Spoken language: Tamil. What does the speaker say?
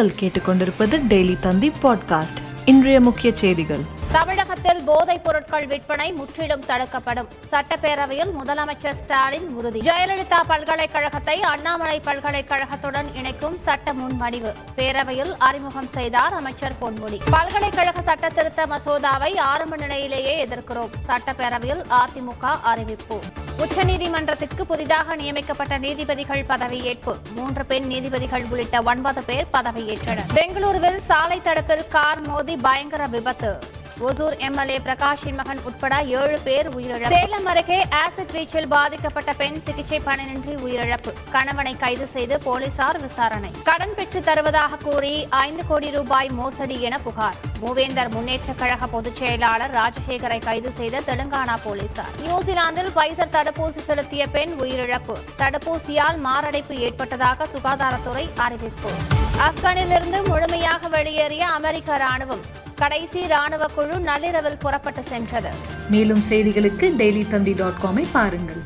நீங்கள் கேட்டுக்கொண்டிருப்பது டெய்லி தந்தி பாட்காஸ்ட். இன்றைய முக்கிய செய்திகள். தமிழகத்தில் போதைப் பொருட்கள் விற்பனை முற்றிலும் தடுக்கப்படும். சட்டப்பேரவையில் முதலமைச்சர் ஸ்டாலின் உறுதி. ஜெயலலிதா பல்கலைக்கழகத்தை அண்ணாமலை பல்கலைக்கழகத்துடன் இணைக்கும் சட்ட முன்வடிவு பேரவையில் அறிமுகம் செய்தார் அமைச்சர் பொன்முடி. பல்கலைக்கழக சட்ட திருத்த மசோதாவை ஆரம்ப நிலையிலேயே எதிர்க்கிறோம். சட்டப்பேரவையில் அதிமுக அறிவிப்பு. உச்சநீதிமன்றத்திற்கு புதிதாக நியமிக்கப்பட்ட நீதிபதிகள் பதவியேற்பு மூன்று பெண் நீதிபதிகள் உள்ளிட்ட ஒன்பது பேர் பதவியேற்றனர் பெங்களூருவில் சாலை தடுப்பில் கார் மோதி பயங்கர விபத்து. ஒசூர் எம்எல்ஏ பிரகாஷின் மகன் உட்பட ஏழு பேர் உயிரிழப்பு. சேலம் அருகே ஆசிட் வீச்சில் பாதிக்கப்பட்ட பெண் சிகிச்சை பலனின்றி உயிரிழப்பு. கணவனை கைது செய்து போலீசார் விசாரணை. கடன் பெற்று தருவதாக கூறி ஐந்து கோடி ரூபாய் மோசடி என புகார். மூவேந்தர் முன்னேற்ற கழக பொதுச் செயலாளர் ராஜசேகரை கைது செய்த தெலுங்கானா போலீசார். நியூசிலாந்தில் பைசர் தடுப்பூசி செலுத்திய பெண் உயிரிழப்பு. தடுப்பூசியால் மாரடைப்பு ஏற்பட்டதாக சுகாதாரத்துறை அறிவிப்பு. ஆப்கானிலிருந்து முழுமையாக வெளியேறிய அமெரிக்க ராணுவம் கடைசி ராணுவ குழு நள்ளிரவில் புறப்பட்டு சென்றது. மேலும் செய்திகளுக்கு டெய்லி தந்தி டாட் காமை பாருங்கள்.